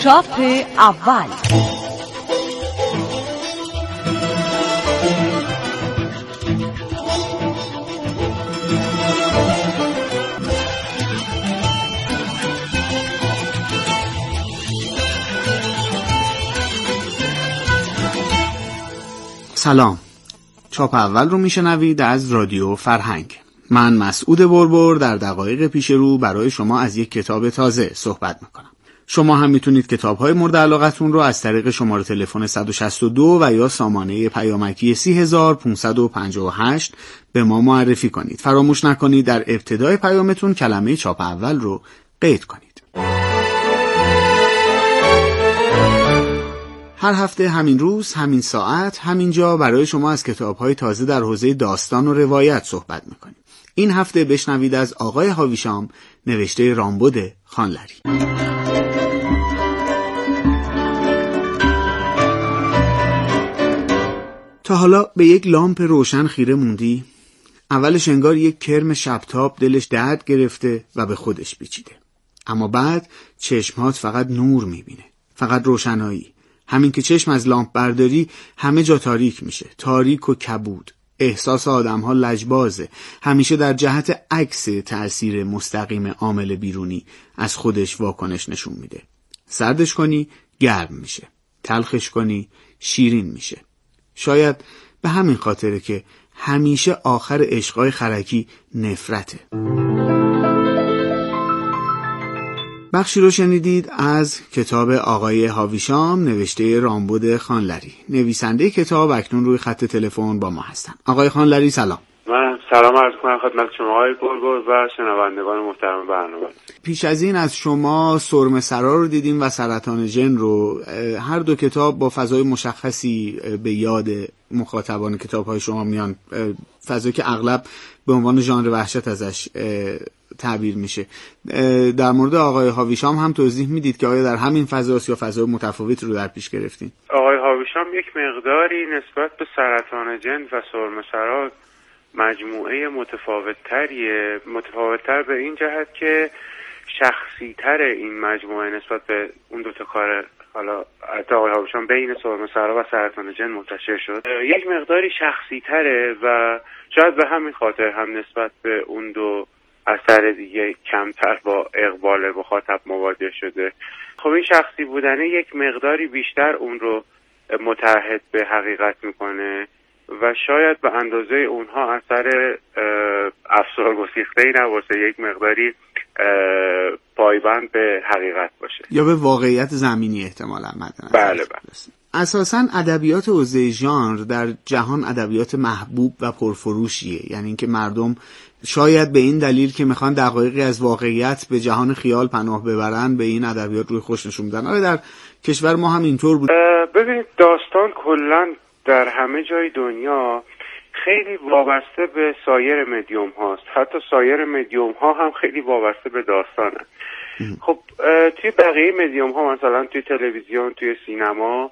چاپ اول. سلام. چاپ اول رو میشنوید از رادیو فرهنگ. من مسعود بربر در دقایق پیش رو برای شما از یک کتاب تازه صحبت می‌کنم. شما هم می‌تونید کتاب های مورد علاقتون رو از طریق شماره تلفن 162 و یا سامانه پیامکی 30558 به ما معرفی کنید. فراموش نکنید در ابتدای پیامتون کلمه چاپ اول رو قید کنید. هر هفته همین روز همین ساعت همینجا برای شما از کتابهای تازه در حوزه داستان و روایت صحبت می‌کنیم. این هفته بشنوید از آقای هاویشام نوشته رامبد خانلری. حالا به یک لامپ روشن خیره موندی؟ اولش انگار یک کرم شبتاب دلش درد گرفته و به خودش بیچیده اما بعد چشمات فقط نور می‌بینه فقط روشنایی. همین که چشم از لامپ برداری همه جا تاریک میشه تاریک و کبود. احساس آدم ها لجبازه. همیشه در جهت عکس تأثیر مستقیم عامل بیرونی از خودش واکنش نشون میده. سردش کنی گرم میشه. تلخش کنی شیرین میشه. شاید به همین خاطره که همیشه آخر عشقای خرکی نفرته. بخشی رو شنیدید از کتاب آقای هاویشام نوشته رامبد خانلری. نویسنده کتاب اکنون روی خط تلفن با ما هستن. آقای خانلری سلام. سلام عرض کنم خدمت شما آقای گرگور و شنوندگان محترم برنامه. پیش از این از شما سرم سرا رو دیدیم و سرطان جن رو. هر دو کتاب با فضای مشخصی به یاد مخاطبان کتاب های شما میان. فضایی که اغلب به عنوان ژانر وحشت ازش تعبیر میشه. در مورد آقای هاویشام هم توضیح می‌دید که آیا در همین فضا یا فضای متفاوتی رو در پیش گرفتین؟ آقای هاویشام یک مقداری نسبت به سرطان جن و سرم سرا مجموعه متفاوت تریه متفاوت تر به این جهت که شخصی تر این مجموعه نسبت به اون دوتا کار حالا حتی آقای بین سرم سرا و سرطان جن منتشر شد. یک مقداری شخصی تره و شاید به همین خاطر هم نسبت به اون دو اثر دیگه کمتر با اقبال مخاطب مواجه شده. خب این شخصی بودنه یک مقداری بیشتر اون رو متحد به حقیقت می‌کنه. و شاید به اندازه اونها اثر افسار گسیخته ای نباشه یک مقداری پایبند به حقیقت باشه. یا به واقعیت زمینی احتمالا مدن بله بله. اساسا ادبیات حوزه ژانر در جهان ادبیات محبوب و پرفروشیه. یعنی اینکه مردم شاید به این دلیل که می‌خوان دقایقی از واقعیت به جهان خیال پناه ببرن به این ادبیات روی خوش نشون میدن. آره در کشور ما هم اینطور بود. ببینید داستان کلا در همه جای دنیا خیلی وابسته به سایر مدیوم هاست. حتی سایر مدیوم ها هم خیلی وابسته به داستانه خب توی بقیه مدیوم ها مثلا توی تلویزیون توی سینما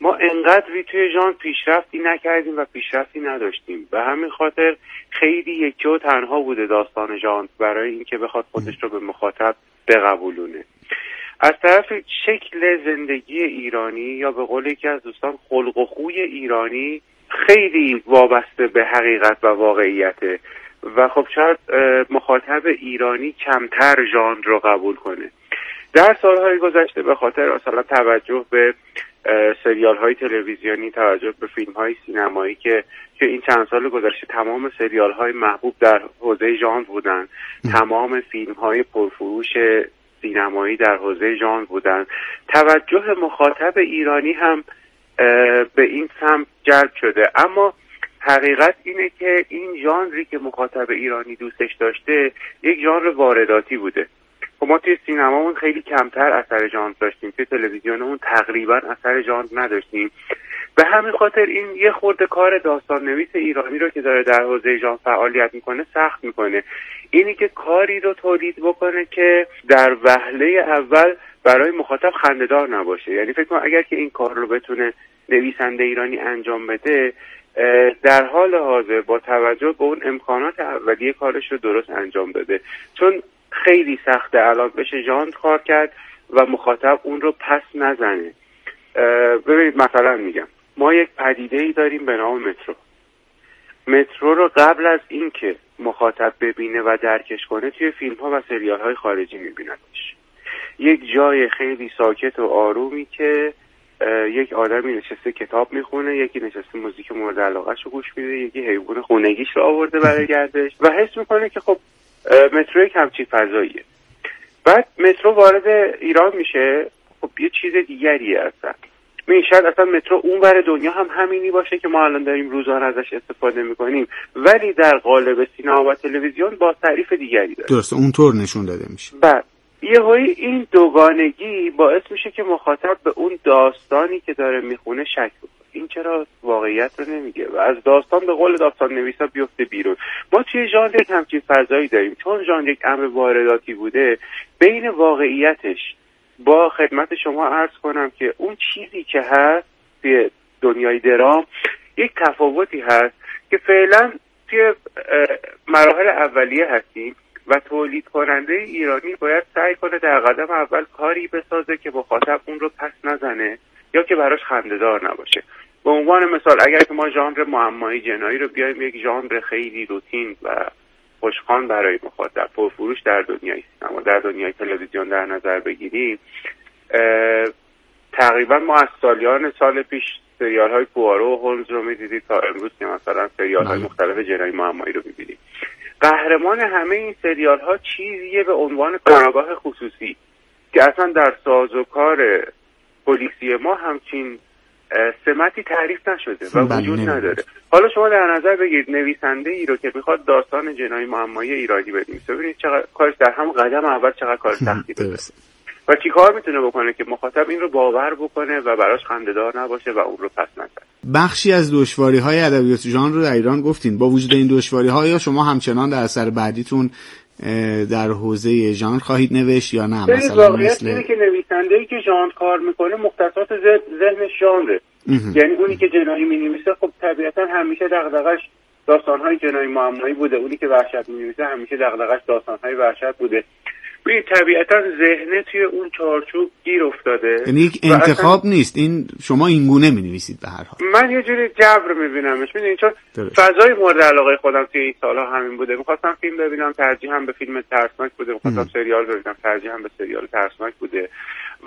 ما انقدری توی ژان پیشرفتی نکردیم و پیشرفتی نداشتیم. به همین خاطر خیلی یکی و تنها بوده داستان ژان برای اینکه بخواد خودش رو به مخاطب بقبولونه. از طرف شکل زندگی ایرانی یا به قول یکی از دوستان خلق و خوی ایرانی خیلی وابسته به حقیقت و واقعیته. و خب شاید مخاطب ایرانی کمتر ژانر رو قبول کنه. در سالهای گذشته به خاطر مثلا توجه به سریال های تلویزیونی توجه به فیلم های سینمایی که که این چند سال گذشته تمام سریال های محبوب در حوزه ژانر بودن تمام فیلم های پرفروش سینمایی در حوزه ژانر بودن. توجه مخاطب ایرانی هم به این سمت جلب شده. اما حقیقت اینه که این ژانری که مخاطب ایرانی دوستش داشته یک ژانر وارداتی بوده. خب ما توی سینمامون خیلی کمتر اثر ژانر داشتیم. توی تلویزیونمون تقریبا اثر ژانر نداشتیم. به همین خاطر این یه خورده کار داستان نویس ایرانی رو که داره در حوزه ژانر فعالیت می‌کنه سخت می‌کنه. اینی که کاری رو تولید بکنه که در وهله اول برای مخاطب خندهدار نباشه. یعنی فکر کنم اگر که این کار رو بتونه نویسنده ایرانی انجام بده در حال حاضر با توجه به اون امکانات اولیه کارش رو درست انجام داده چون خیلی سخته الان بشه ژانر کار کرد و مخاطب اون رو پس نزنه. ببینید مثلا میگم. ما یک پدیده ای داریم به نام مترو. مترو رو قبل از اینکه مخاطب ببینه و درکش کنه توی فیلم ها و سریال های خارجی میبیندش یک جای خیلی ساکت و آرومی که یک آدمی نشسته کتاب می‌خونه یکی نشسته موزیک مورد علاقهش رو گوش میده یکی حیوان خونگیش رو آورده برای گردش و حس می‌کنه که خب مترو یک همچین فضاییه. بعد مترو وارد ایران میشه. خب یه چیز دیگریه اصلا. می شاید اصلا مترو اون بر دنیا هم همینی باشه که ما الان داریم روزانه ازش استفاده می‌کنیم. ولی در قالب سینما و تلویزیون با تعریف دیگری داره درست اونطور نشون داده میشه. بعد یه این دوگانگی باعث میشه که مخاطب به اون داستانی که داره می‌خونه شک بکنه. این چرا واقعیت رو نمیگه؟ و از داستان به قول داستان نویسا بیفته بیرون. ما توی ژانر یک همچین فضایی داریم. چون ژانر یک امر وارداتی بوده بین واقعیتش با خدمت شما عرض کنم که اون چیزی که هست توی دنیای درام یک تفاوتی هست که فعلا توی مراحل اولیه هستیم و تولید کننده ایرانی باید سعی کنه در قدم اول کاری بسازه که مخاطب اون رو پس نزنه یا که براش خندهدار نباشه. به عنوان مثال اگر که ما ژانر معمایی جنایی رو بیایم یک ژانر خیلی روتین و خوشخان برای مخاطب پرفروش در دنیای سینما در دنیای تلویزیون در نظر بگیریم تقریبا ما از سالیان سال پیش سریال های پوارو و هولمز رو می‌دیدید تا امروز که مثلا سریال های بله. مختلف جنایی معمایی رو می‌بینیم قهرمان همه این سریال ها چیزیه به عنوان کارگاه خصوصی که اصلا در ساز و کار پلیسی ما همچین سمتی تعریف نشده و بله، وجود نداره. حالا شما در نظر بگیرید نویسنده ای رو که می‌خواد داستان جنایی معمایی ایرانی بنویسه. ببینید چقدر کارش در هم قدم اول چقدر کار سختی و چی کار می‌تونه بکنه که مخاطب این رو باور بکنه و براش خندهدار نباشه و اون رو پس نزنه بخشی از دشواری های ادبیات ژانر رو در ایران گفتین. با وجود این دشواری ها شما همچنان در اثر بعدیتون در حوزه ژانر خواهید نوشت یا نه؟ مثلا مثل که نویسنده ای که ژانر کار می‌کنه مختصات ذهن ژانره. یعنی اونی که جنایی می‌نویسه خب طبیعتا همیشه دغدغش داستانهای جنایی معمایی بوده. اونی که وحشت می‌نویسه همیشه دغدغش داستانهای وحشت بوده. ببین طبیعتا ذهنه توی اون چارچوب گیر افتاده. یعنی یک انتخاب نیست. این شما این گونه می نویسید به هر حال. من یه جوری جبر می بینمش می‌دونی؟ چون فضای مورد علاقه خودم توی این سالها همین بوده. می‌خواستم فیلم ببینم ترجیح هم به فیلم ترسناک بوده. می‌خواستم سریال ببینم ترجیح هم به سریال ترسناک بوده.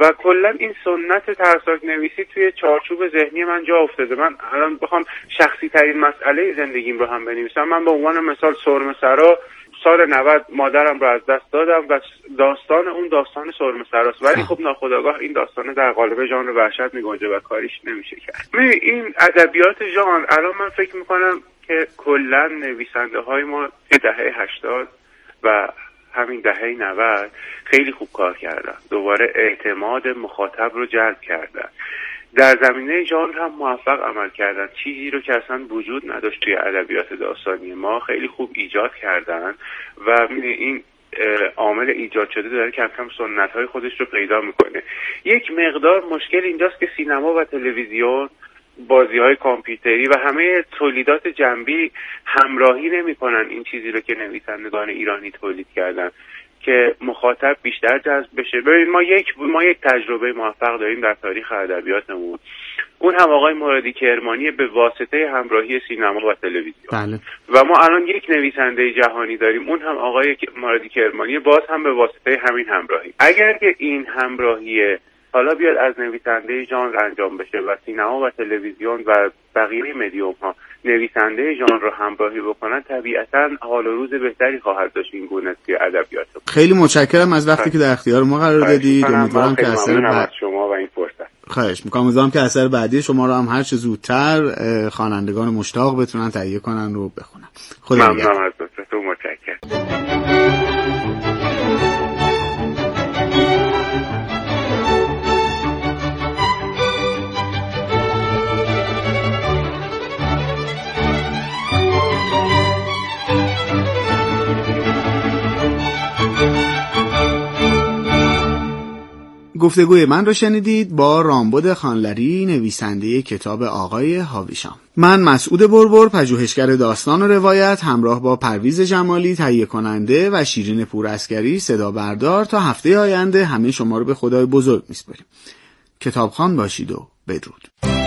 و کلا این سنت ترسناک نویسی توی چارچوب ذهنی من جا افتاده. من الان بخوام شخصی ترین مسئله زندگیم رو هم بنویسم. من به عنوان مثال سرم سرا سال 90 مادرم رو از دست دادم و داستان اون داستان سرم سراست. ولی خب ناخداگاه این داستان در قالب ژانر وحشت میگنجه و کاریش نمیشه کرد. این ادبیات ژانر الان من فکر می‌کنم که کلا نویسنده های ما دهه 80 و همین دهه 90 خیلی خوب کار کردن. دوباره اعتماد مخاطب رو جلب کردن. در زمینه ژانر هم موفق عمل کردن. چیزی رو که اصلا وجود نداشت توی ادبیات داستانی ما خیلی خوب ایجاد کردن و این عامل ایجاد شده داره کم کم سنت های خودش رو پیدا می‌کنه. یک مقدار مشکل اینجاست که سینما و تلویزیون بازی های کامپیوتری و همه تولیدات جنبی همراهی نمی‌کنن این چیزی رو که نویسندگان ایرانی تولید کردن. که مخاطب بیشتر جذب بشه. ببین ما یک ما یک تجربه موفق داریم در تاریخ ادبیاتمون. اون هم آقای مرادی کرمانی به واسطه همراهی سینما و تلویزیون. بله. و ما الان یک نویسنده جهانی داریم. اون هم آقای مرادی کرمانی باز هم به واسطه همین همراهی. اگر که این همراهی حالا بیاد از نویسنده ژانر انجام بشه و سینما و تلویزیون و بقیه مدیوم ها نویسنده ژانر رو همراهی بکنن طبیعتا حال و روز بهتری خواهد داشت این گونه ادبیات. خیلی متشکرم از وقتی که در اختیار ما قرار دادید. امیدوارم که اثر بعد شما و این فرصت. خواهش می‌کنم. امیدوارم که اثر بعدی شما رو هم هر چه زودتر خوانندگان مشتاق بتونن تهیه کنن رو بخونن. خدا ممنونم گفتگوی من رو شنیدید با رامبد خانلری نویسنده کتاب آقای هاویشام. من مسعود بربر پژوهشگر داستان و روایت همراه با پرویز جمالی تهیه کننده و شیرین پوراسکری صدا بردار تا هفته آینده همه شما رو به خدای بزرگ میسپاریم. کتابخان باشید و بدرود.